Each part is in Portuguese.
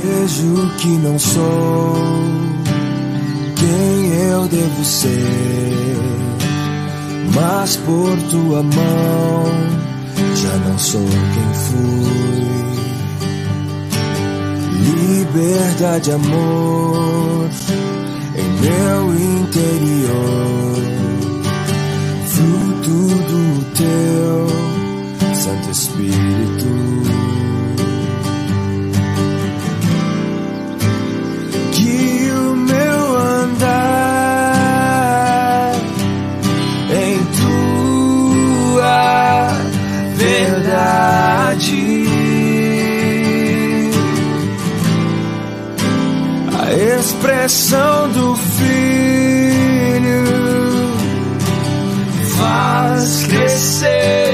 Vejo que não sou quem eu devo ser, mas por tua mão já não sou quem fui. Liberdade, amor em meu interior, fruto do teu Santo Espírito. Expressão do Filho. Faz crescer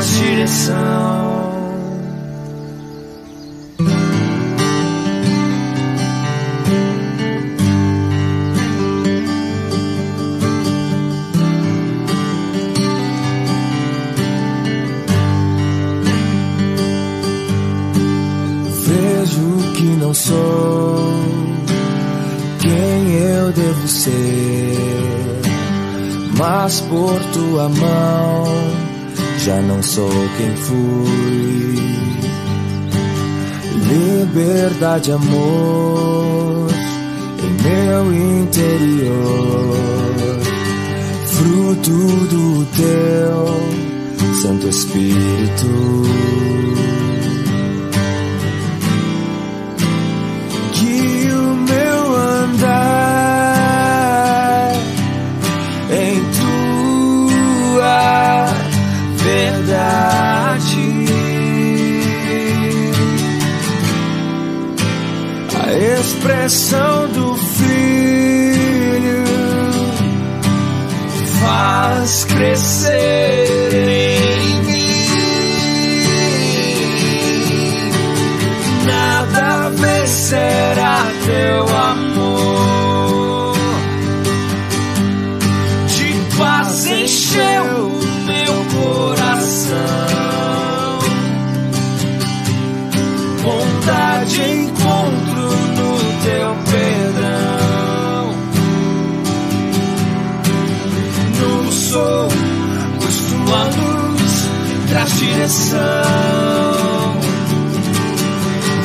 direção. Vejo que não sou quem eu devo ser, mas por tua mão já não sou quem fui. Liberdade, amor em meu interior, fruto do teu Santo Espírito. Expressão do Filho faz crescer em mim. Nada vencerá teu amor. De paz encheu direção.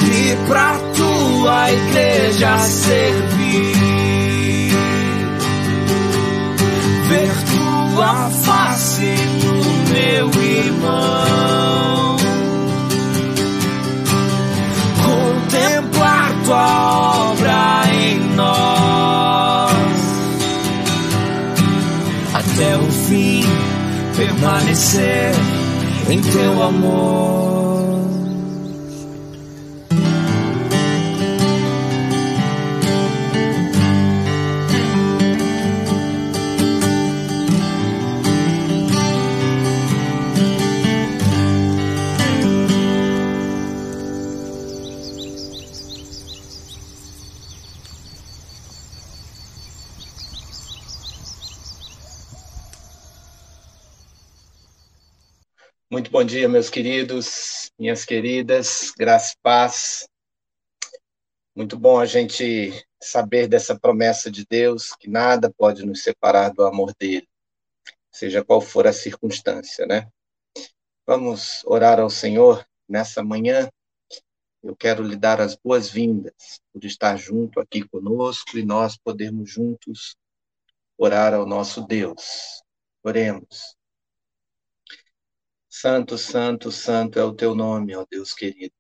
E pra tua igreja servir. Ver tua face no meu irmão. Contemplar tua obra em nós. Até o fim permanecer em teu amor. Dia, meus queridos, minhas queridas, graça e paz. Muito bom a gente saber dessa promessa de Deus, que nada pode nos separar do amor dele, seja qual for a circunstância, né? Vamos orar ao Senhor nessa manhã. Eu quero lhe dar as boas-vindas por estar junto aqui conosco e nós podermos juntos orar ao nosso Deus. Oremos. Santo, santo, santo é o teu nome, ó Deus querido.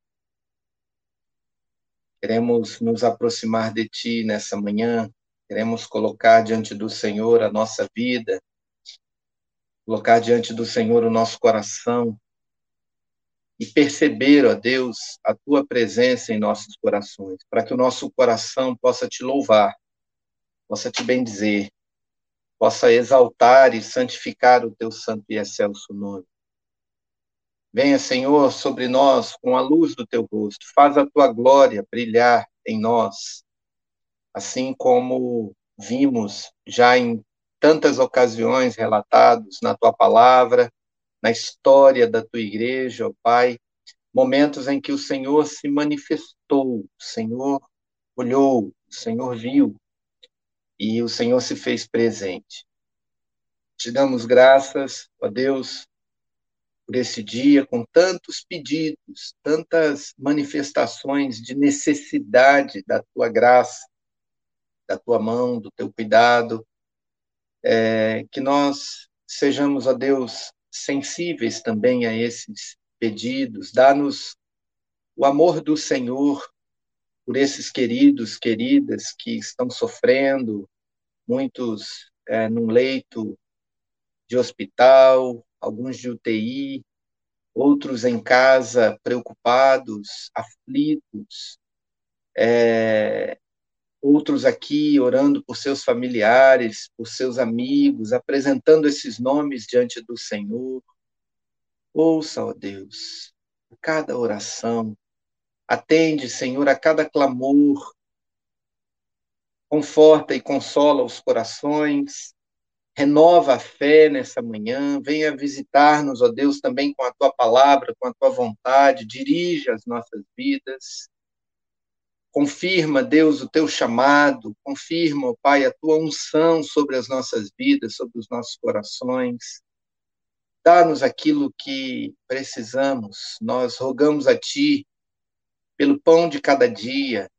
Queremos nos aproximar de ti nessa manhã, queremos colocar diante do Senhor a nossa vida, colocar diante do Senhor o nosso coração, e perceber, ó Deus, a tua presença em nossos corações, para que o nosso coração possa te louvar, possa te bendizer, possa exaltar e santificar o teu santo e excelso nome. Venha, Senhor, sobre nós com a luz do teu rosto, faz a tua glória brilhar em nós, assim como vimos já em tantas ocasiões relatados na tua palavra, na história da tua igreja, ó Pai, momentos em que o Senhor se manifestou, o Senhor olhou, o Senhor viu e o Senhor se fez presente. Te damos graças, ó Deus, por esse dia com tantos pedidos, tantas manifestações de necessidade da tua graça, da tua mão, do teu cuidado, é, que nós sejamos, ó Deus, sensíveis também a esses pedidos, dá-nos o amor do Senhor por esses queridos, queridas que estão sofrendo, muitos é, num leito de hospital, alguns de UTI, outros em casa preocupados, aflitos, é, outros aqui orando por seus familiares, por seus amigos, apresentando esses nomes diante do Senhor. Ouça, ó Deus, a cada oração, atende, Senhor, a cada clamor, conforta e consola os corações, renova a fé nessa manhã, venha visitar-nos, ó Deus, também com a tua palavra, com a tua vontade, dirija as nossas vidas. Confirma, Deus, o teu chamado, confirma, ó Pai, a tua unção sobre as nossas vidas, sobre os nossos corações. Dá-nos aquilo que precisamos. Nós rogamos a ti pelo pão de cada dia,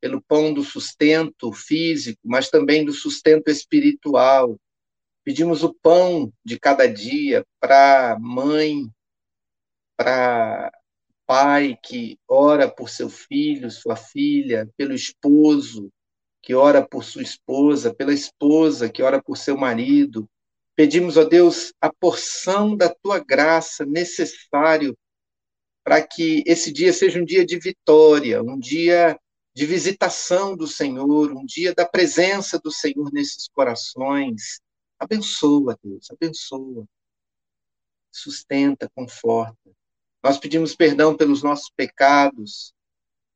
pelo pão do sustento físico, mas também do sustento espiritual, Pedimos o pão de cada dia para mãe, para pai que ora por seu filho, sua filha, pelo esposo que ora por sua esposa, pela esposa que ora por seu marido. Pedimos a Deus a porção da tua graça necessário para que esse dia seja um dia de vitória, um dia de visitação do Senhor, um dia da presença do Senhor nesses corações. Abençoa, Deus, abençoa. Sustenta, conforta. Nós pedimos perdão pelos nossos pecados,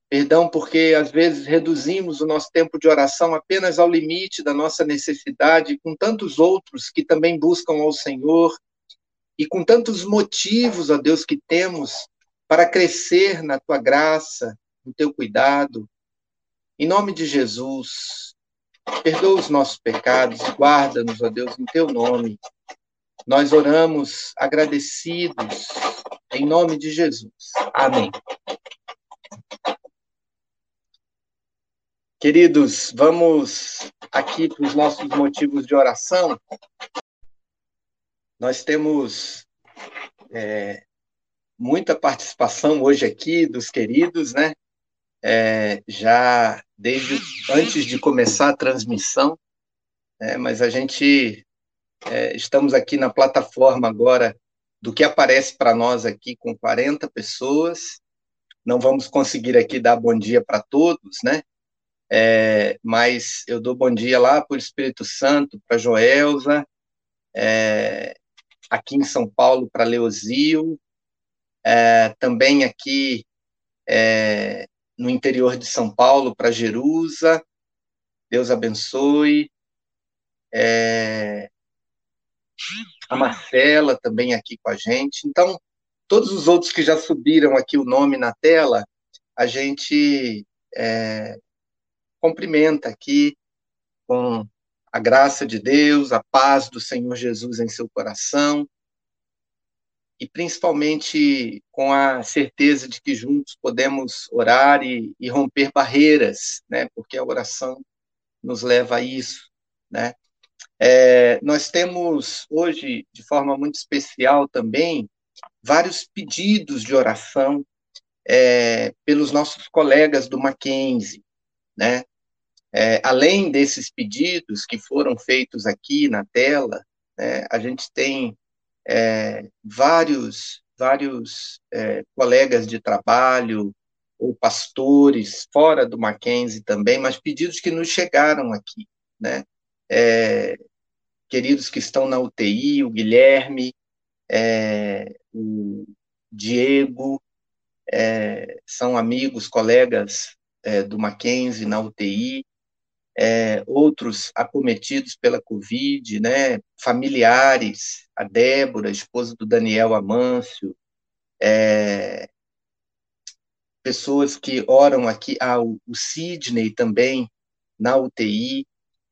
perdão porque às vezes reduzimos o nosso tempo de oração apenas ao limite da nossa necessidade, com tantos outros que também buscam ao Senhor, e com tantos motivos, ó Deus, que temos para crescer na tua graça, no teu cuidado. Em nome de Jesus, Perdoa os nossos pecados guarda-nos, ó Deus, em teu nome. Nós oramos agradecidos em nome de Jesus. Amém. Queridos, vamos aqui para os nossos motivos de oração. Nós temos é, muita participação hoje aqui dos queridos, né? É, já desde antes de começar a transmissão, é, mas a gente é, estamos aqui na plataforma agora do que aparece para nós aqui com 40 pessoas. Não vamos conseguir aqui dar bom dia para todos, né? É, mas eu dou bom dia lá para o Espírito Santo, para Joelza, é, aqui em São Paulo para Leozio, é, também aqui é, no interior de São Paulo para Jerusa. Deus abençoe. É, a Marcela também aqui com a gente. Então, todos os outros que já subiram aqui o nome na tela, a gente é, cumprimenta aqui com a graça de Deus, a paz do Senhor Jesus em seu coração, e principalmente com a certeza de que juntos podemos orar e, e romper barreiras, né? Porque a oração nos leva a isso, né? É, nós temos hoje, de forma muito especial também, vários pedidos de oração é, pelos nossos colegas do Mackenzie, né? É, além desses pedidos que foram feitos aqui na tela, né, a gente tem é, vários, vários é, colegas de trabalho ou pastores fora do Mackenzie também, mas pedidos que nos chegaram aqui, né? É, queridos que estão na UTI, o Guilherme, é, o Diego, é, são amigos, colegas é, do Mackenzie na UTI, é, outros acometidos pela Covid, né, familiares, a Débora, esposa do Daniel Amâncio, é, pessoas que oram aqui, ah, o, Sidney também, na UTI,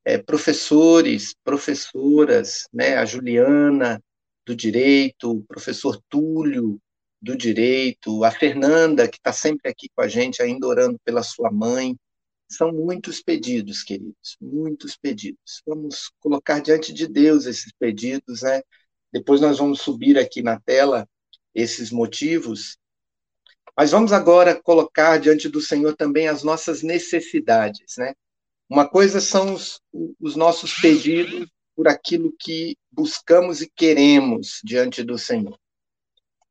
é, professores, professoras, né, a Juliana, do Direito, o professor Túlio, do Direito, a Fernanda, que está sempre aqui com a gente, ainda orando pela sua mãe, são muitos pedidos, queridos, muitos pedidos. Vamos colocar diante de Deus esses pedidos, né? Depois nós vamos subir aqui na tela esses motivos. Mas vamos agora colocar diante do Senhor também as nossas necessidades, né? Uma coisa são os, os nossos pedidos por aquilo que buscamos e queremos diante do Senhor.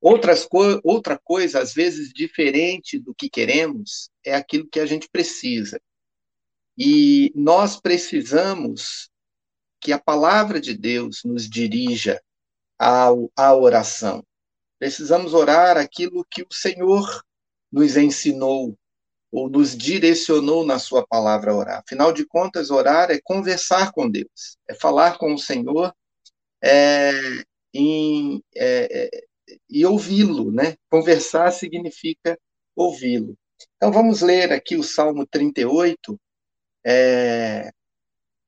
Outras co outra coisa, às vezes diferente do que queremos, é aquilo que a gente precisa. E nós precisamos que a palavra de Deus nos dirija ao, à oração. Precisamos orar aquilo que o Senhor nos ensinou ou nos direcionou na sua palavra a orar. Afinal de contas, orar é conversar com Deus, é falar com o Senhor é, em, é, é e ouvi-lo, né? Conversar significa ouvi-lo. Então vamos ler aqui o Salmo 38, é...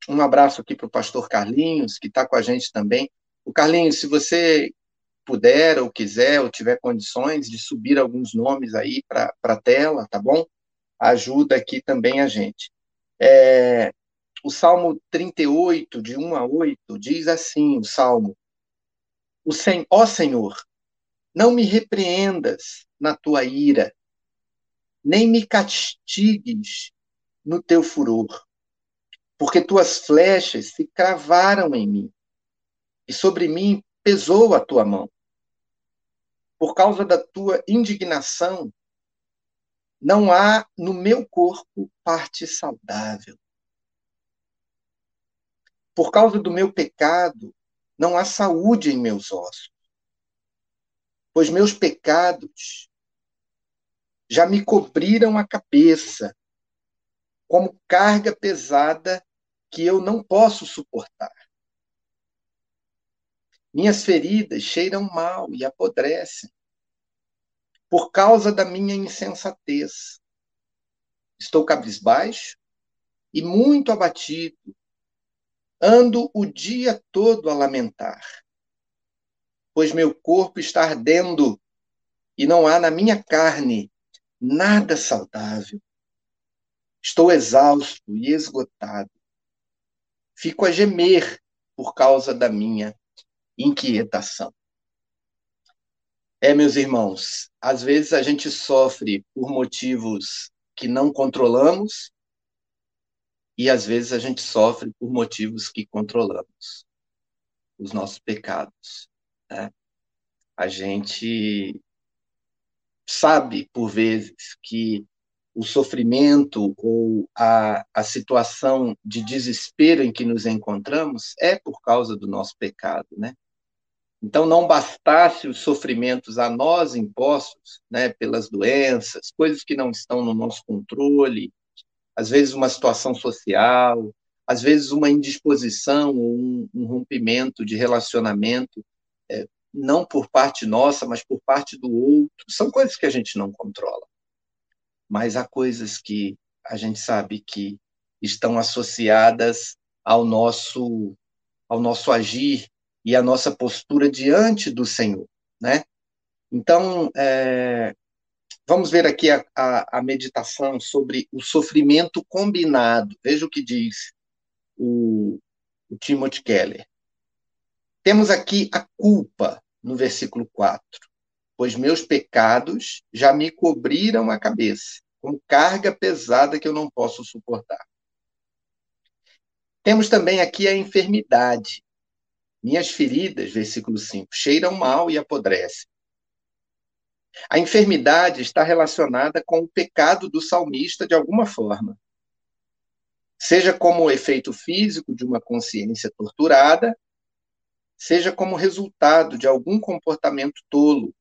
Um abraço aqui para o pastor Carlinhos, que está com a gente também. O Carlinhos, se você puder ou quiser ou tiver condições de subir alguns nomes aí para a tela, tá bom? Ajuda aqui também a gente. É, o Salmo 38, de 1 a 8, diz assim: o Salmo, o Sen ó Senhor, não me repreendas na tua ira, nem me castigues no teu furor, porque tuas flechas se cravaram em mim, e sobre mim pesou a tua mão. Por causa da tua indignação, não há no meu corpo parte saudável. Por causa do meu pecado, não há saúde em meus ossos. Pois meus pecados já me cobriram a cabeça, como carga pesada que eu não posso suportar. Minhas feridas cheiram mal e apodrecem por causa da minha insensatez. Estou cabisbaixo e muito abatido. Ando o dia todo a lamentar, pois meu corpo está ardendo e não há na minha carne nada saudável. Estou exausto e esgotado. Fico a gemer por causa da minha inquietação. É, meus irmãos, às vezes a gente sofre por motivos que não controlamos e às vezes a gente sofre por motivos que controlamos os nossos pecados. Né? A gente sabe, por vezes, que o sofrimento ou a, a situação de desespero em que nos encontramos é por causa do nosso pecado, né? Então, não bastasse os sofrimentos a nós impostos, né, pelas doenças, coisas que não estão no nosso controle, às vezes uma situação social, às vezes uma indisposição ou um, um rompimento de relacionamento, é, não por parte nossa, mas por parte do outro, são coisas que a gente não controla mas há coisas que a gente sabe que estão associadas ao nosso ao nosso agir e à nossa postura diante do Senhor, né? Então, é, vamos ver aqui a, a, a, meditação sobre o sofrimento combinado. Veja o que diz o, o Timothy Keller. Temos aqui a culpa, no versículo 4 pois meus pecados já me cobriram a cabeça, com carga pesada que eu não posso suportar. Temos também aqui a enfermidade. Minhas feridas, versículo 5, cheiram mal e apodrecem. A enfermidade está relacionada com o pecado do salmista de alguma forma. Seja como efeito físico de uma consciência torturada, seja como resultado de algum comportamento tolo,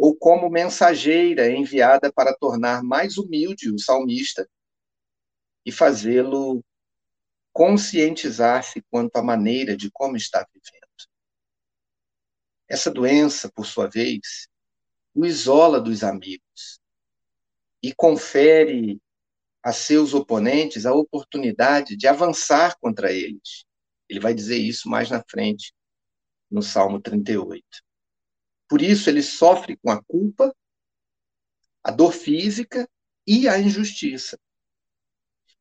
ou como mensageira enviada para tornar mais humilde o salmista e fazê-lo conscientizar-se quanto à maneira de como está vivendo. Essa doença, por sua vez, o isola dos amigos e confere a seus oponentes a oportunidade de avançar contra eles. Ele vai dizer isso mais na frente, no Salmo 38. Por isso, ele sofre com a culpa, a dor física e a injustiça.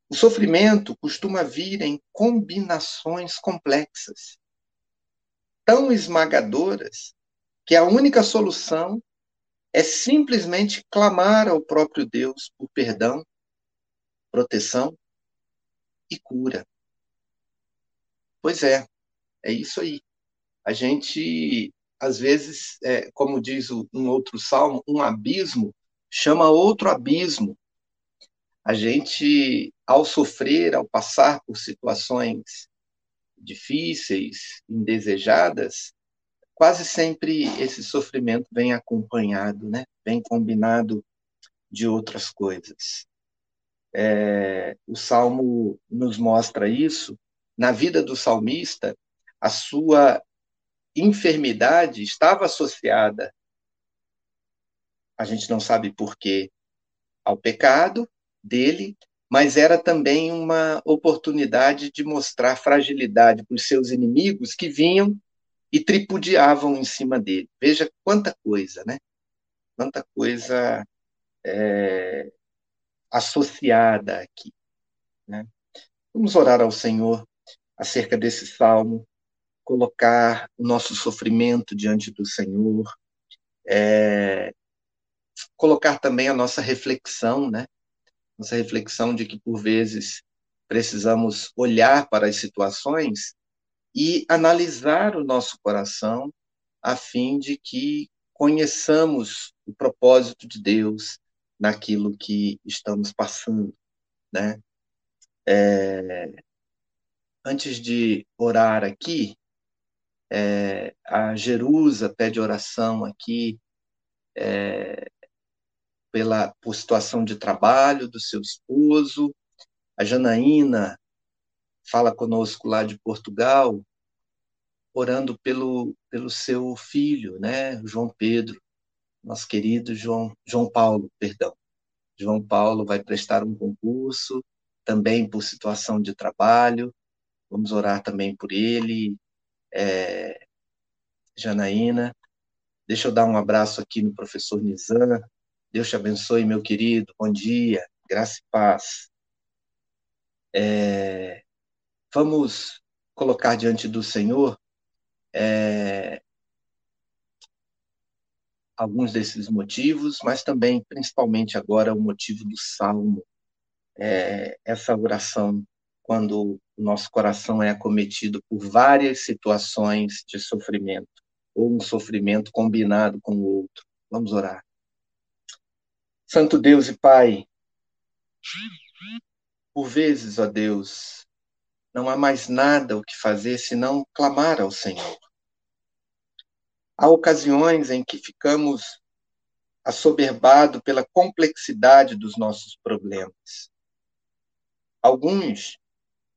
O sofrimento costuma vir em combinações complexas, tão esmagadoras, que a única solução é simplesmente clamar ao próprio Deus por perdão, proteção e cura. Pois é, é isso aí. A gente, às vezes, é, como diz um outro salmo, um abismo chama outro abismo. A gente, ao sofrer, ao passar por situações difíceis, indesejadas, quase sempre esse sofrimento vem acompanhado, né? vem combinado de outras coisas. É, o Salmo nos mostra isso. Na vida do salmista, a sua enfermidade estava associada, a gente não sabe por quê, ao pecado dele, mas era também uma oportunidade de mostrar fragilidade para os seus inimigos que vinham e tripudiavam em cima dele. Veja quanta coisa, né? Quanta coisa é, associada aqui. Né? Vamos orar ao Senhor acerca desse salmo, colocar o nosso sofrimento diante do Senhor, é, colocar também a nossa reflexão, né? Nossa reflexão de que, por vezes, precisamos olhar para as situações e analisar o nosso coração a fim de que conheçamos o propósito de Deus naquilo que estamos passando, né? É, antes de orar aqui, é, a Jerusa pede oração aqui é, pela por situação de trabalho do seu esposo. A Janaína fala conosco lá de Portugal, orando pelo, pelo seu filho, né, João Pedro, nosso querido João, João Paulo, perdão. João Paulo vai prestar um concurso, também por situação de trabalho, vamos orar também por ele, é, Janaína. Deixa eu dar um abraço aqui no professor Nizam. Deus te abençoe, meu querido. Bom dia, graça e paz. É, vamos colocar diante do Senhor é, alguns desses motivos, mas também, principalmente agora, o motivo do salmo. É, essa oração, quando o nosso coração é acometido por várias situações de sofrimento, ou um sofrimento combinado com o outro. Vamos orar. Santo Deus e Pai, por vezes, ó Deus, não há mais nada o que fazer senão clamar ao Senhor. Há ocasiões em que ficamos assoberbados pela complexidade dos nossos problemas. Alguns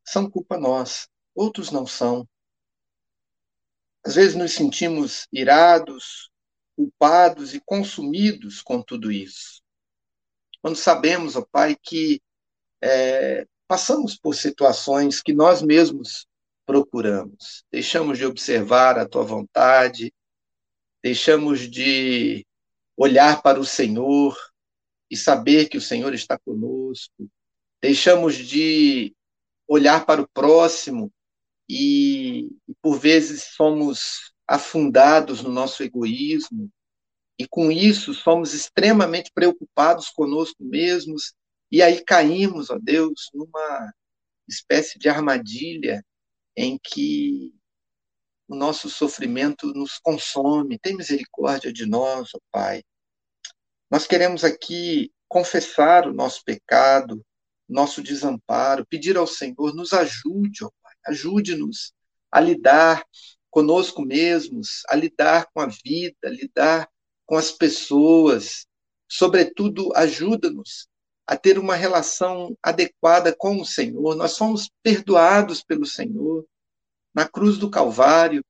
são culpa nossa, outros não são. Às vezes nos sentimos irados, culpados e consumidos com tudo isso. Quando sabemos, ó Pai, que é, passamos por situações que nós mesmos procuramos. Deixamos de observar a tua vontade, deixamos de olhar para o Senhor e saber que o Senhor está conosco. Deixamos de olhar para o próximo e, por vezes, somos afundados no nosso egoísmo e, com isso, somos extremamente preocupados conosco mesmos e aí caímos, ó Deus, numa espécie de armadilha em que o nosso sofrimento nos consome. Tem misericórdia de nós, ó Pai. Nós queremos aqui confessar o nosso pecado, nosso desamparo, pedir ao Senhor, nos ajude, ó Pai, ajude-nos a lidar conosco mesmos, a lidar com a vida, a lidar com as pessoas. Sobretudo, ajuda-nos a ter uma relação adequada com o Senhor. Nós somos perdoados pelo Senhor. Na cruz do Calvário,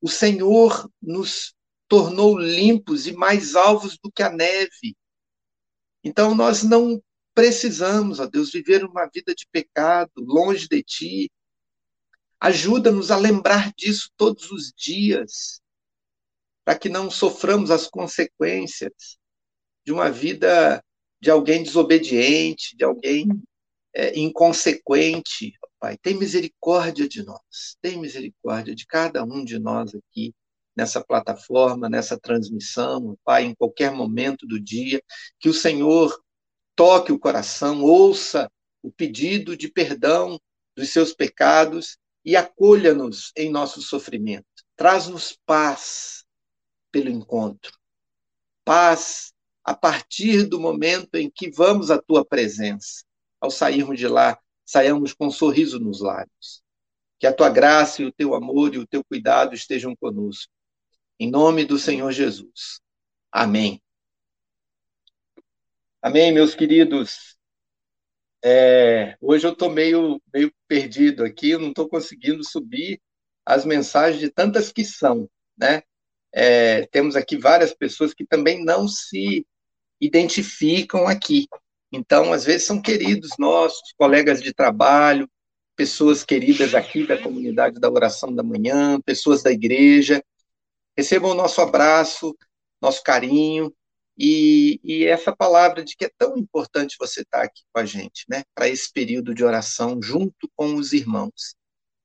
o Senhor nos tornou limpos e mais alvos do que a neve. Então, nós não precisamos, ó Deus, viver uma vida de pecado, longe de Ti. Ajuda-nos a lembrar disso todos os dias, para que não soframos as consequências de uma vida de alguém desobediente, de alguém é, inconsequente. Pai, tem misericórdia de nós, tem misericórdia de cada um de nós aqui nessa plataforma, nessa transmissão, Pai, em qualquer momento do dia, que o Senhor toque o coração, ouça o pedido de perdão dos seus pecados e acolha-nos em nosso sofrimento. Traz-nos paz pelo encontro. Paz a partir do momento em que vamos à tua presença. Ao sairmos de lá, saiamos com um sorriso nos lábios. Que a tua graça e o teu amor e o teu cuidado estejam conosco. Em nome do Senhor Jesus. Amém. Amém, meus queridos. É, hoje eu estou meio, meio perdido aqui, eu não estou conseguindo subir as mensagens de tantas que são, né? É, temos aqui várias pessoas que também não se identificam aqui. Então, às vezes, são queridos nossos, colegas de trabalho, pessoas queridas aqui da comunidade da oração da manhã, pessoas da igreja. Recebam o nosso abraço, nosso carinho, e, e, essa palavra de que é tão importante você estar aqui com a gente, né, para esse período de oração junto com os irmãos.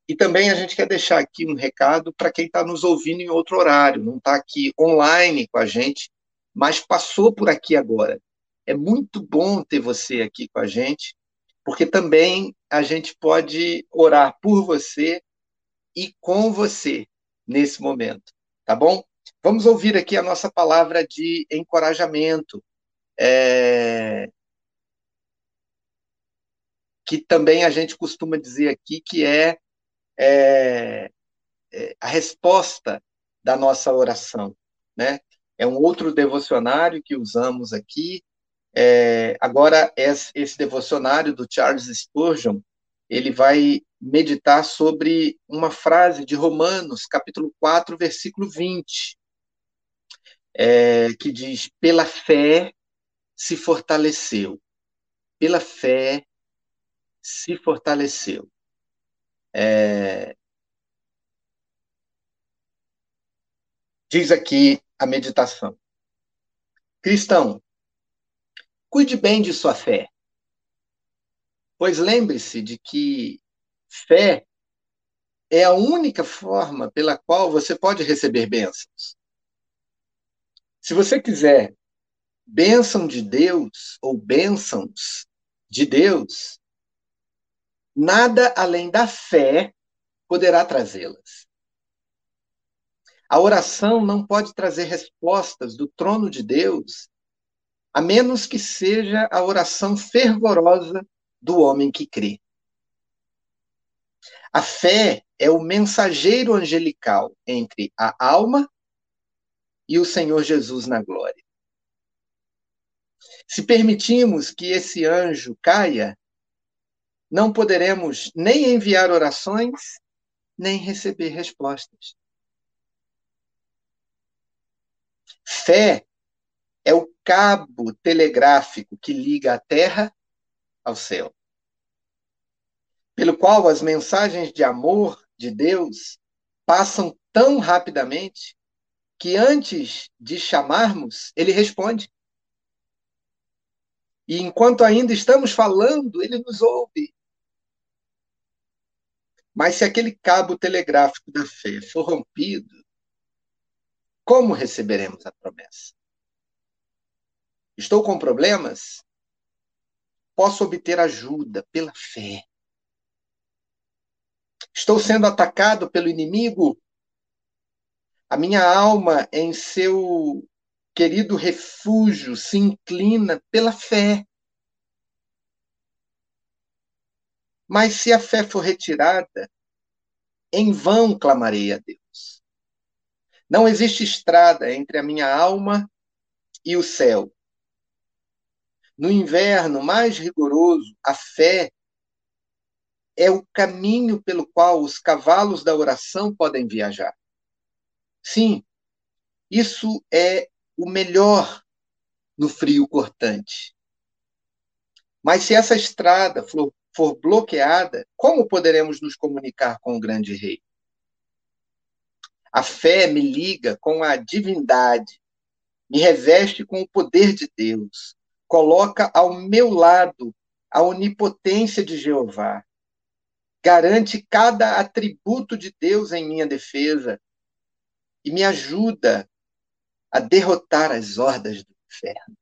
E também a gente quer deixar aqui um recado para quem está nos ouvindo em outro horário, não está aqui online com a gente, mas passou por aqui agora. É muito bom ter você aqui com a gente, porque também a gente pode orar por você e com você nesse momento, tá bom? Vamos ouvir aqui a nossa palavra de encorajamento, é... que também a gente costuma dizer aqui que é, é, é a resposta da nossa oração, né? É um outro devocionário que usamos aqui. É, agora, esse, devocionário do Charles Spurgeon, ele vai meditar sobre uma frase de Romanos, capítulo 4, versículo 20, é, que diz: pela fé se fortaleceu. Pela fé se fortaleceu. É, diz aqui a meditação. Cristão, cuide bem de sua fé. Pois lembre-se de que fé é a única forma pela qual você pode receber bênçãos. Se você quiser bênção de Deus ou bênçãos de Deus, nada além da fé poderá trazê-las. A oração não pode trazer respostas do trono de Deus, a menos que seja a oração fervorosa do homem que crê. A fé é o mensageiro angelical entre a alma e o Senhor Jesus na glória. Se permitirmos que esse anjo caia, não poderemos nem enviar orações, nem receber respostas. Fé é o cabo telegráfico que liga a terra ao céu, pelo qual as mensagens de amor de Deus passam tão rapidamente que antes de chamarmos, ele responde. E enquanto ainda estamos falando, ele nos ouve. Mas se aquele cabo telegráfico da fé for rompido, como receberemos a promessa? Estou com problemas? Posso obter ajuda pela fé. Estou sendo atacado pelo inimigo? A minha alma em seu querido refúgio se inclina pela fé. Mas se a fé for retirada, em vão clamarei a Deus. Não existe estrada entre a minha alma e o céu. No inverno mais rigoroso, a fé é o caminho pelo qual os cavalos da oração podem viajar. Sim, isso é o melhor no frio cortante. Mas se essa estrada for, bloqueada, como poderemos nos comunicar com o grande rei? A fé me liga com a divindade, me reveste com o poder de Deus, coloca ao meu lado a onipotência de Jeová, garante cada atributo de Deus em minha defesa e me ajuda a derrotar as hordas do inferno,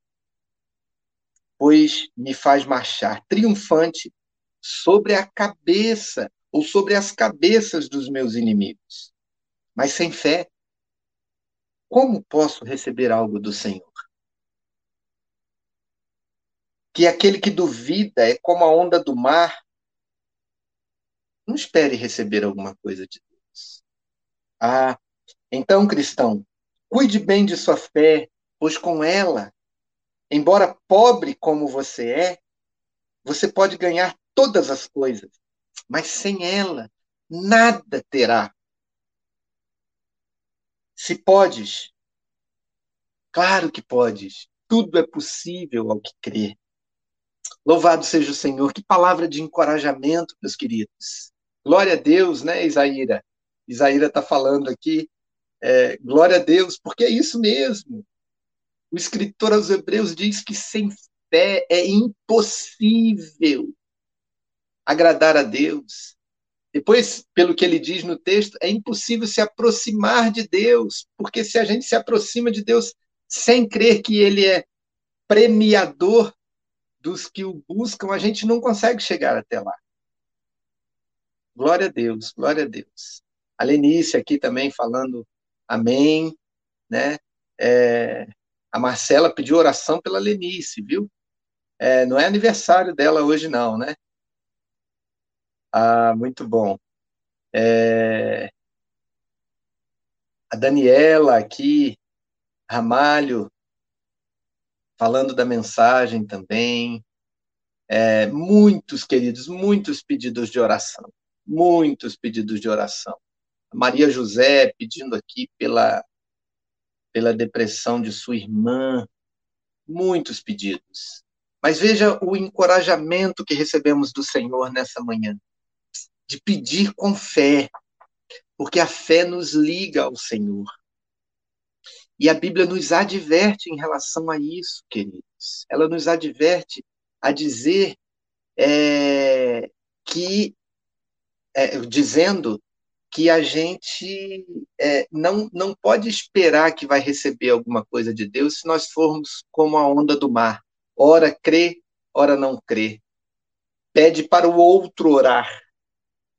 pois me faz marchar triunfante sobre a cabeça ou sobre as cabeças dos meus inimigos. Mas sem fé, como posso receber algo do Senhor? que aquele que duvida é como a onda do mar. Não espere receber alguma coisa de Deus. Ah, então, cristão, cuide bem de sua fé, pois com ela, embora pobre como você é, você pode ganhar todas as coisas, mas sem ela, nada terá. Se podes, claro que podes, tudo é possível ao que crer. Louvado seja o Senhor. Que palavra de encorajamento, meus queridos. Glória a Deus, né, Isaíra? Isaíra está falando aqui. É, glória a Deus, porque é isso mesmo. O escritor aos Hebreus diz que sem fé é impossível agradar a Deus. Depois, pelo que ele diz no texto, é impossível se aproximar de Deus, porque se a gente se aproxima de Deus sem crer que ele é premiador dos que o buscam, a gente não consegue chegar até lá. Glória a Deus, glória a Deus. A Lenice aqui também falando amém, né? É, a Marcela pediu oração pela Lenice, viu? É, não é aniversário dela hoje, não, né? Ah, muito bom. É, a Daniela aqui, Ramalho, falando da mensagem também. É, muitos, queridos, muitos pedidos de oração. Muitos pedidos de oração. Maria José pedindo aqui pela, pela depressão de sua irmã. Muitos pedidos. Mas veja o encorajamento que recebemos do Senhor nessa manhã, de pedir com fé, porque a fé nos liga ao Senhor. E a Bíblia nos adverte em relação a isso, queridos. Ela nos adverte a dizer é, que, é, dizendo que a gente é, não, não pode esperar que vai receber alguma coisa de Deus se nós formos como a onda do mar. Ora crê, ora não crê. Pede para o outro orar.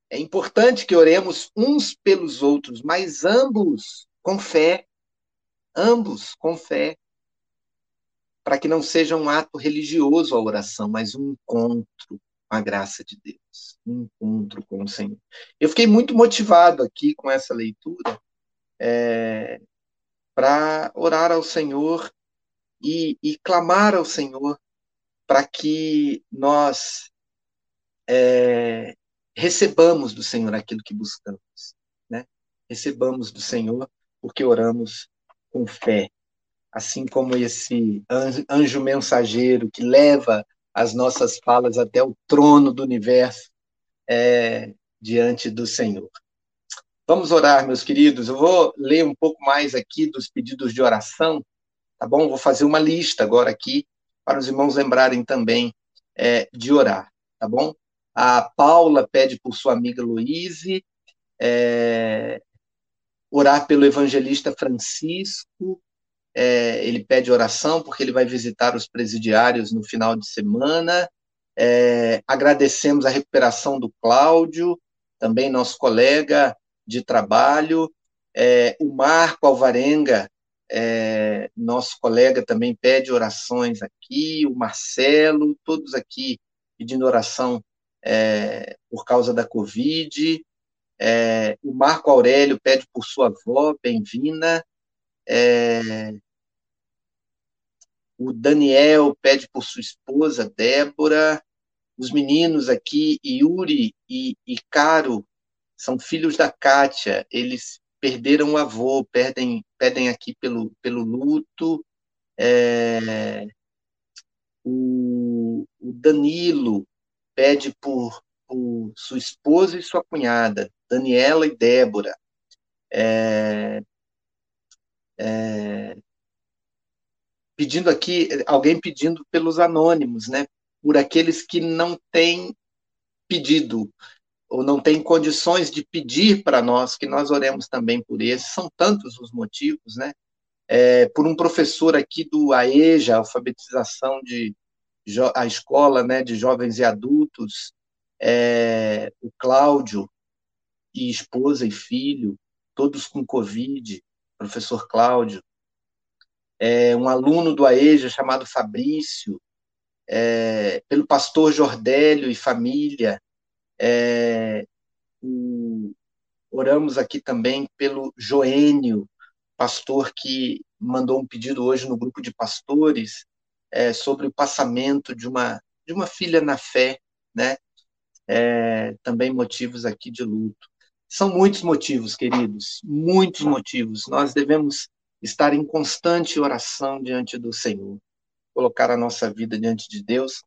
É importante que oremos uns pelos outros, mas ambos com fé ambos com fé, para que não seja um ato religioso a oração, mas um encontro a graça de Deus, um encontro com o Senhor. Eu fiquei muito motivado aqui com essa leitura é, para orar ao Senhor e, e, clamar ao Senhor para que nós é, recebamos do Senhor aquilo que buscamos, né? Recebamos do Senhor porque oramos com fé, assim como esse anjo mensageiro que leva as nossas falas até o trono do universo é, diante do Senhor. Vamos orar, meus queridos. Eu vou ler um pouco mais aqui dos pedidos de oração, tá bom? Vou fazer uma lista agora aqui para os irmãos lembrarem também é, de orar, tá bom? A Paula pede por sua amiga Luíse, é, orar pelo evangelista Francisco. É, ele pede oração porque ele vai visitar os presidiários no final de semana. É, agradecemos a recuperação do Cláudio, também nosso colega de trabalho. É, o Marco Alvarenga é, nosso colega também pede orações aqui, o Marcelo, todos aqui pedindo oração é, por causa da Covid. É, o Marco Aurélio pede por sua avó, bem-vinda. É, o Daniel pede por sua esposa, Débora. Os meninos aqui, Yuri e, e Caro, são filhos da Kátia. Eles perderam o avô, perdem, pedem aqui pelo, pelo luto. É, o, o, Danilo pede por, por, sua esposa e sua cunhada, Daniela e Débora. É, é, pedindo aqui, alguém pedindo pelos anônimos, né? Por aqueles que não têm pedido ou não têm condições de pedir para nós que nós oremos também por esses. São tantos os motivos, né? É, por um professor aqui do AEJA, alfabetização de a escola, né, de jovens e adultos, é, o Cláudio e esposa e filho, todos com Covid, professor Cláudio, é, um aluno do AEJA chamado Fabrício, é, pelo pastor Jordélio e família, é, oramos aqui também pelo Joênio, pastor que mandou um pedido hoje no grupo de pastores é, sobre o passamento de uma, de uma filha na fé, né? É, também motivos aqui de luto. São muitos motivos, queridos, muitos motivos. Nós devemos estar em constante oração diante do Senhor, colocar a nossa vida diante de Deus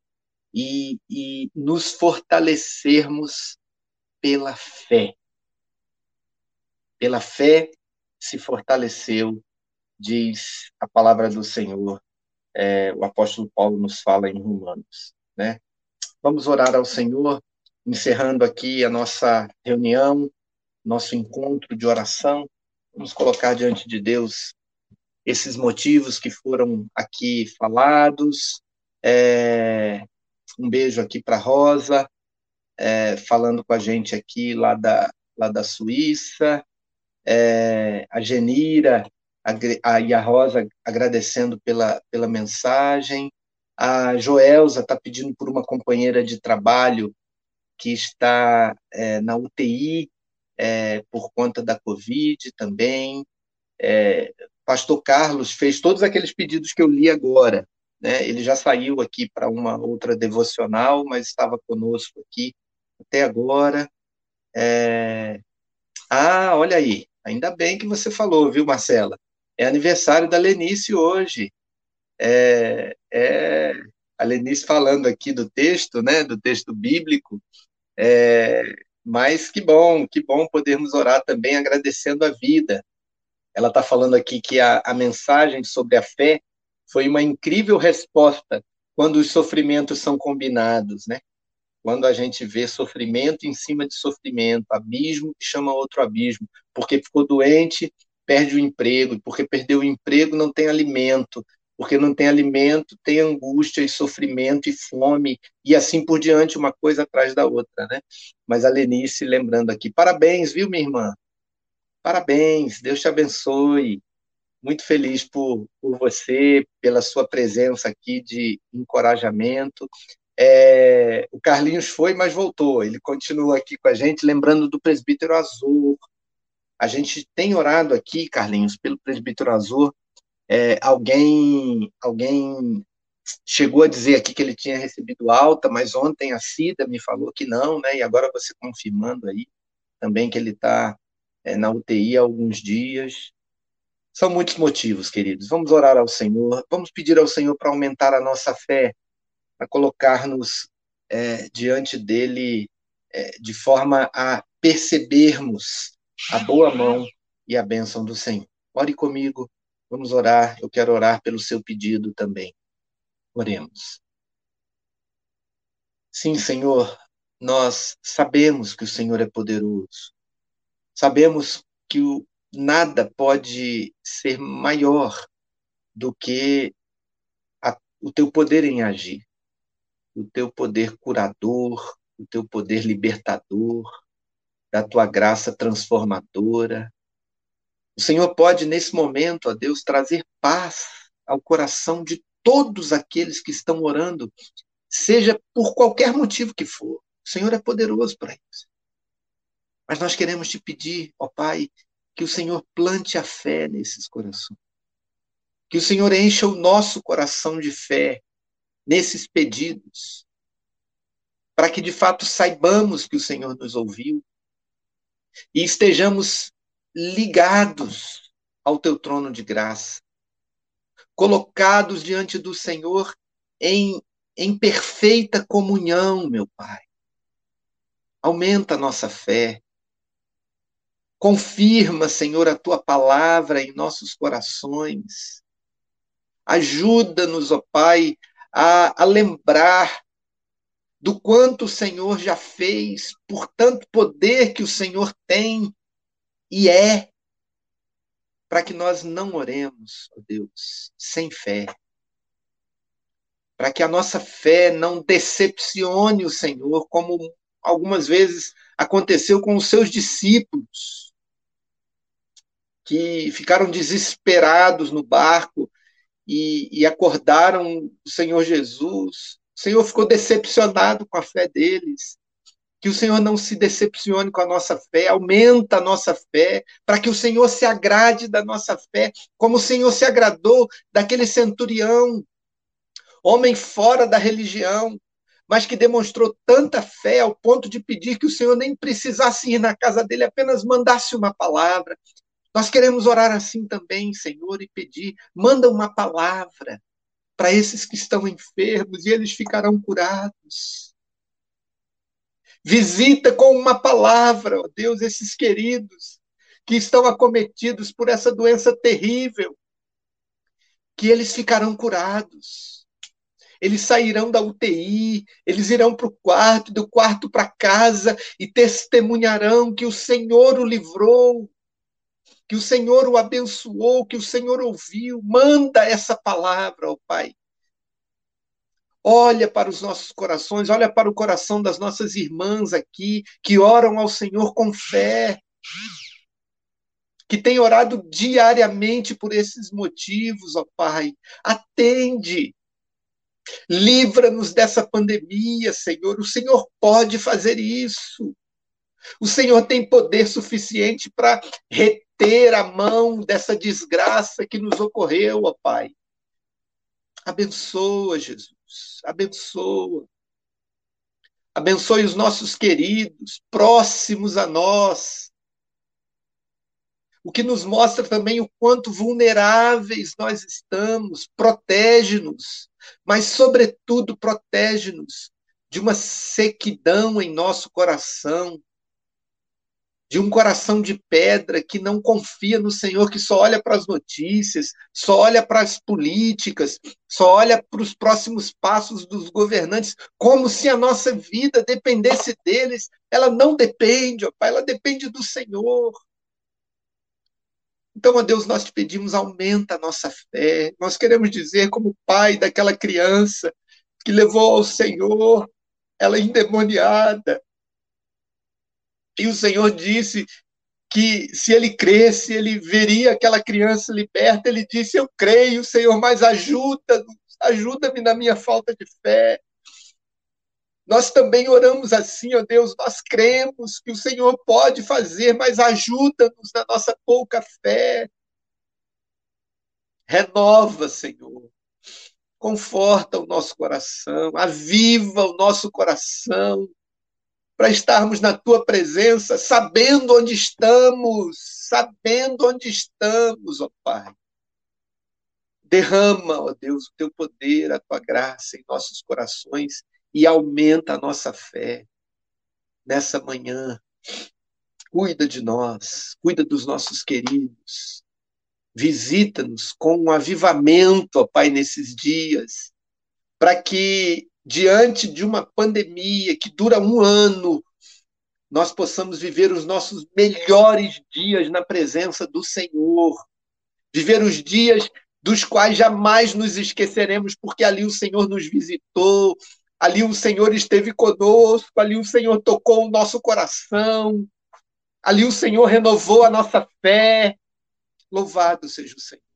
e, e nos fortalecermos pela fé. Pela fé se fortaleceu, diz a palavra do Senhor. É, o apóstolo Paulo nos fala em Romanos. Né? Vamos orar ao Senhor, encerrando aqui a nossa reunião, nosso encontro de oração. Vamos colocar diante de Deus esses motivos que foram aqui falados, é, um beijo aqui para Rosa, é, falando com a gente aqui lá da, lá da Suíça. É, a Genira a, a, e a Rosa agradecendo pela, pela mensagem. A Joelza está pedindo por uma companheira de trabalho que está é, na UTI é, por conta da Covid também. É, Pastor Carlos fez todos aqueles pedidos que eu li agora. Né? Ele já saiu aqui para uma outra devocional, mas estava conosco aqui até agora. É... Ah, olha aí, ainda bem que você falou, viu, Marcela? É aniversário da Lenice hoje. É, é a Lenice falando aqui do texto, né, do texto bíblico. É, mas que bom, que bom podermos orar também agradecendo a vida. Ela está falando aqui que a, a mensagem sobre a fé foi uma incrível resposta quando os sofrimentos são combinados, né? Quando a gente vê sofrimento em cima de sofrimento, abismo que chama outro abismo, porque ficou doente, perde o emprego, porque perdeu o emprego, não tem alimento, porque não tem alimento, tem angústia e sofrimento e fome, e assim por diante, uma coisa atrás da outra, né? Mas a Lenice lembrando aqui, parabéns, viu, minha irmã? Parabéns, Deus te abençoe muito feliz por, por você, pela sua presença aqui de encorajamento. É, o Carlinhos foi, mas voltou. Ele continua aqui com a gente, lembrando do presbítero Azul. A gente tem orado aqui, Carlinhos, pelo presbítero Azul. É, alguém, alguém chegou a dizer aqui que ele tinha recebido alta, mas ontem a Cida me falou que não, né? E agora você confirmando aí também que ele está é, na UTI há alguns dias. São muitos motivos, queridos. Vamos orar ao Senhor, vamos pedir ao Senhor para aumentar a nossa fé, para colocar-nos é, diante dele é, de forma a percebermos a boa mão e a bênção do Senhor. Ore comigo, vamos orar. Eu quero orar pelo seu pedido também. Oremos. Sim, Senhor, nós sabemos que o Senhor é poderoso. Sabemos que o, nada pode ser maior do que a, o teu poder em agir, o teu poder curador, o teu poder libertador, da tua graça transformadora. O Senhor pode, nesse momento, ó Deus, trazer paz ao coração de todos aqueles que estão orando, seja por qualquer motivo que for. O Senhor é poderoso para isso. Mas nós queremos te pedir, ó Pai, que o Senhor plante a fé nesses corações. Que o Senhor encha o nosso coração de fé nesses pedidos, para que de fato saibamos que o Senhor nos ouviu e estejamos ligados ao teu trono de graça, colocados diante do Senhor em, em perfeita comunhão, meu Pai. Aumenta a nossa fé. Confirma, Senhor, a tua palavra em nossos corações. Ajuda-nos, ó Pai, a, a lembrar do quanto o Senhor já fez, por tanto poder que o Senhor tem e é, para que nós não oremos, ó Deus, sem fé. Para que a nossa fé não decepcione o Senhor, como algumas vezes aconteceu com os seus discípulos, que ficaram desesperados no barco e, e acordaram o Senhor Jesus. O Senhor ficou decepcionado com a fé deles. Que o Senhor não se decepcione com a nossa fé, aumenta a nossa fé, para que o Senhor se agrade da nossa fé, como o Senhor se agradou daquele centurião, homem fora da religião, mas que demonstrou tanta fé ao ponto de pedir que o Senhor nem precisasse ir na casa dele, apenas mandasse uma palavra. Nós queremos orar assim também, Senhor, e pedir: manda uma palavra para esses que estão enfermos e eles ficarão curados. Visita com uma palavra, ó Deus, esses queridos que estão acometidos por essa doença terrível, que eles ficarão curados. Eles sairão da UTI, eles irão para o quarto, do quarto para casa e testemunharão que o Senhor o livrou que o Senhor o abençoou, que o Senhor ouviu. Manda essa palavra, ó Pai. Olha para os nossos corações, olha para o coração das nossas irmãs aqui, que oram ao Senhor com fé, que têm orado diariamente por esses motivos, ó Pai. Atende. Livra-nos dessa pandemia, Senhor. O Senhor pode fazer isso. O Senhor tem poder suficiente para reter a mão dessa desgraça que nos ocorreu, ó Pai. Abençoa, Jesus. Abençoa. Abençoe os nossos queridos, próximos a nós. O que nos mostra também o quanto vulneráveis nós estamos. Protege-nos, mas, sobretudo, protege-nos de uma sequidão em nosso coração, de um coração de pedra que não confia no Senhor, que só olha para as notícias, só olha para as políticas, só olha para os próximos passos dos governantes, como se a nossa vida dependesse deles. Ela não depende, ó Pai, ela depende do Senhor. Então, ó Deus, nós te pedimos, aumenta a nossa fé. Nós queremos dizer, como pai daquela criança que levou ao Senhor, ela endemoniada, e o Senhor disse que se ele cresce, ele veria aquela criança liberta. Ele disse: Eu creio, Senhor, mas ajuda, ajuda-me na minha falta de fé. Nós também oramos assim, ó Deus, nós cremos que o Senhor pode fazer, mas ajuda-nos na nossa pouca fé. Renova, Senhor. Conforta o nosso coração, aviva o nosso coração para estarmos na tua presença, sabendo onde estamos, sabendo onde estamos, ó Pai. Derrama, ó Deus, o teu poder, a tua graça em nossos corações e aumenta a nossa fé nessa manhã. Cuida de nós, cuida dos nossos queridos. Visita-nos com um avivamento, ó Pai, nesses dias, para que diante de uma pandemia que dura um ano, nós possamos viver os nossos melhores dias na presença do Senhor, viver os dias dos quais jamais nos esqueceremos, porque ali o Senhor nos visitou, ali o Senhor esteve conosco, ali o Senhor tocou o nosso coração, ali o Senhor renovou a nossa fé, Louvado seja o Senhor.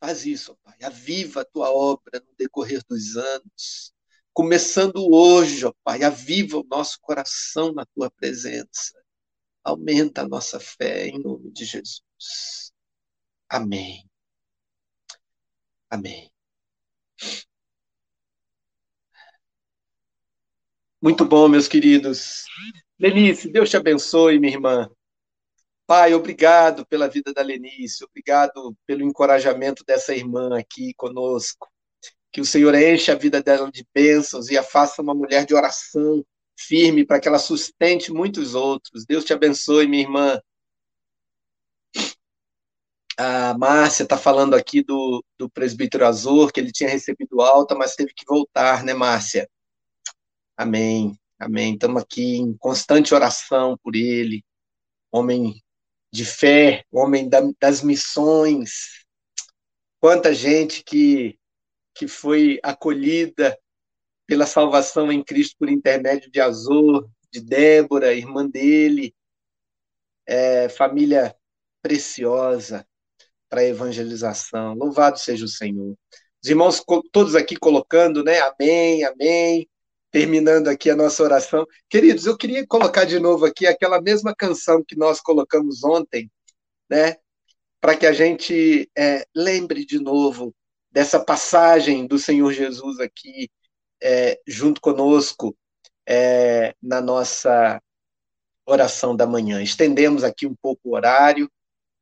Faz isso, Pai. Aviva a tua obra no decorrer dos anos. Começando hoje, ó Pai, aviva o nosso coração na tua presença. Aumenta a nossa fé em nome de Jesus. Amém. Amém. Muito bom, meus queridos. Lenice, Deus te abençoe, minha irmã. Pai, obrigado pela vida da Lenice, obrigado pelo encorajamento dessa irmã aqui conosco. Que o Senhor enche a vida dela de bênçãos e a faça uma mulher de oração firme para que ela sustente muitos outros. Deus te abençoe, minha irmã. A Márcia está falando aqui do, do presbítero Azor, que ele tinha recebido alta, mas teve que voltar, né, Márcia? Amém, amém. Estamos aqui em constante oração por ele, homem de fé, homem da, das missões. Quanta gente que, que foi acolhida pela salvação em Cristo por intermédio de Azor, de Débora, irmã dele, é, família preciosa para a evangelização. Louvado seja o Senhor. Os irmãos todos aqui colocando, né? Amém, amém terminando aqui a nossa oração. Queridos, eu queria colocar de novo aqui aquela mesma canção que nós colocamos ontem, né? Para que a gente é, lembre de novo dessa passagem do Senhor Jesus aqui é, junto conosco é, na nossa oração da manhã. Estendemos aqui um pouco o horário,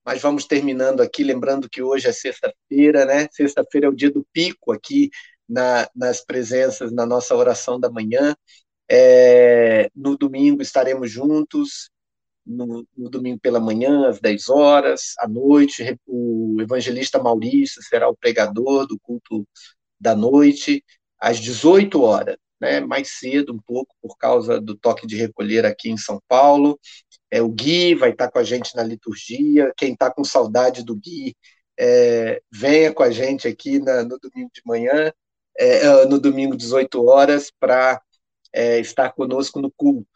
mas vamos terminando aqui, lembrando que hoje é sexta-feira, né? Sexta-feira é o dia do pico aqui na, nas presenças na nossa oração da manhã. É, no domingo estaremos juntos, no, no, domingo pela manhã, às 10 horas, à noite, o evangelista Maurício será o pregador do culto da noite, às 18 horas, né, mais cedo um pouco, por causa do toque de recolher aqui em São Paulo. É, o Gui vai estar com a gente na liturgia, quem está com saudade do Gui, é, venha com a gente aqui na, no domingo de manhã, é, é, no domingo, 18 horas, para é, estar conosco no culto,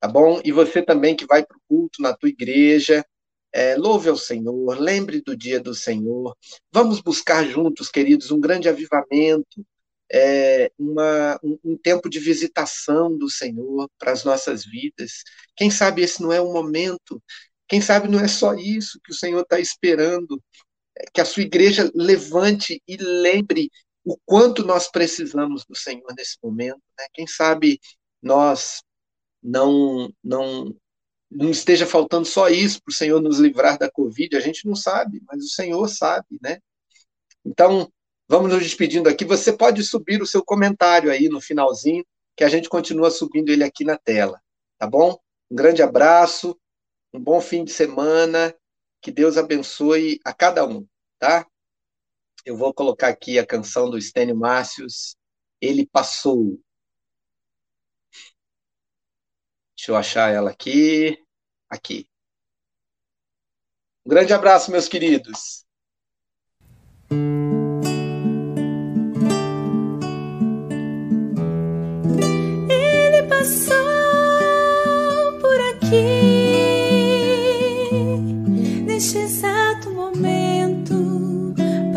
tá bom? E você também que vai para o culto na tua igreja, é, louve ao Senhor, lembre do dia do Senhor. Vamos buscar juntos, queridos, um grande avivamento, é, uma, um, um, tempo de visitação do Senhor para as nossas vidas. Quem sabe esse não é o momento, quem sabe não é só isso que o Senhor está esperando, é, que a sua igreja levante e lembre o quanto nós precisamos do Senhor nesse momento. Né? Quem sabe nós não, não, não esteja faltando só isso para o Senhor nos livrar da Covid, a gente não sabe, mas o Senhor sabe, né? Então, vamos nos despedindo aqui. Você pode subir o seu comentário aí no finalzinho, que a gente continua subindo ele aqui na tela, tá bom? Um grande abraço, um bom fim de semana, que Deus abençoe a cada um, tá? Eu vou colocar aqui a canção do Stênio Márcios, Ele Passou. Deixa eu achar ela aqui. Aqui. Um grande abraço, meus queridos.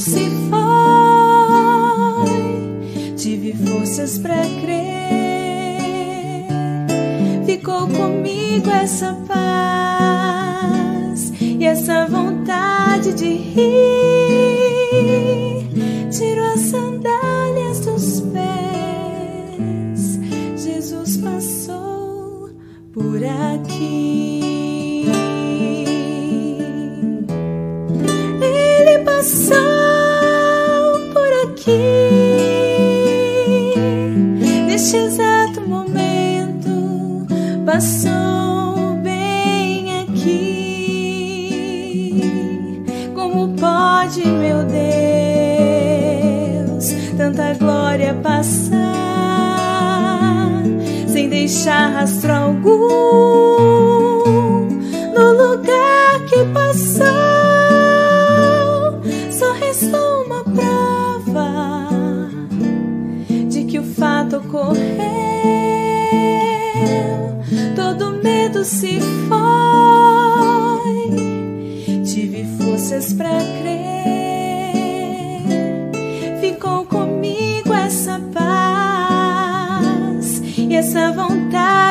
se foi. Tive forças para crer. Ficou comigo essa paz e essa vontade de rir. Tiro as sandálias dos pés. Jesus passou por aqui. aqui neste exato momento passou bem aqui. Como pode, meu Deus, tanta glória passar sem deixar rastro algum?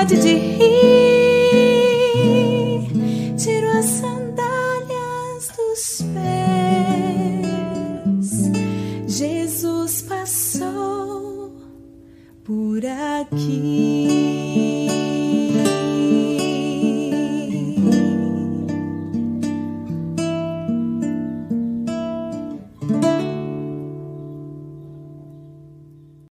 Vontade de rir.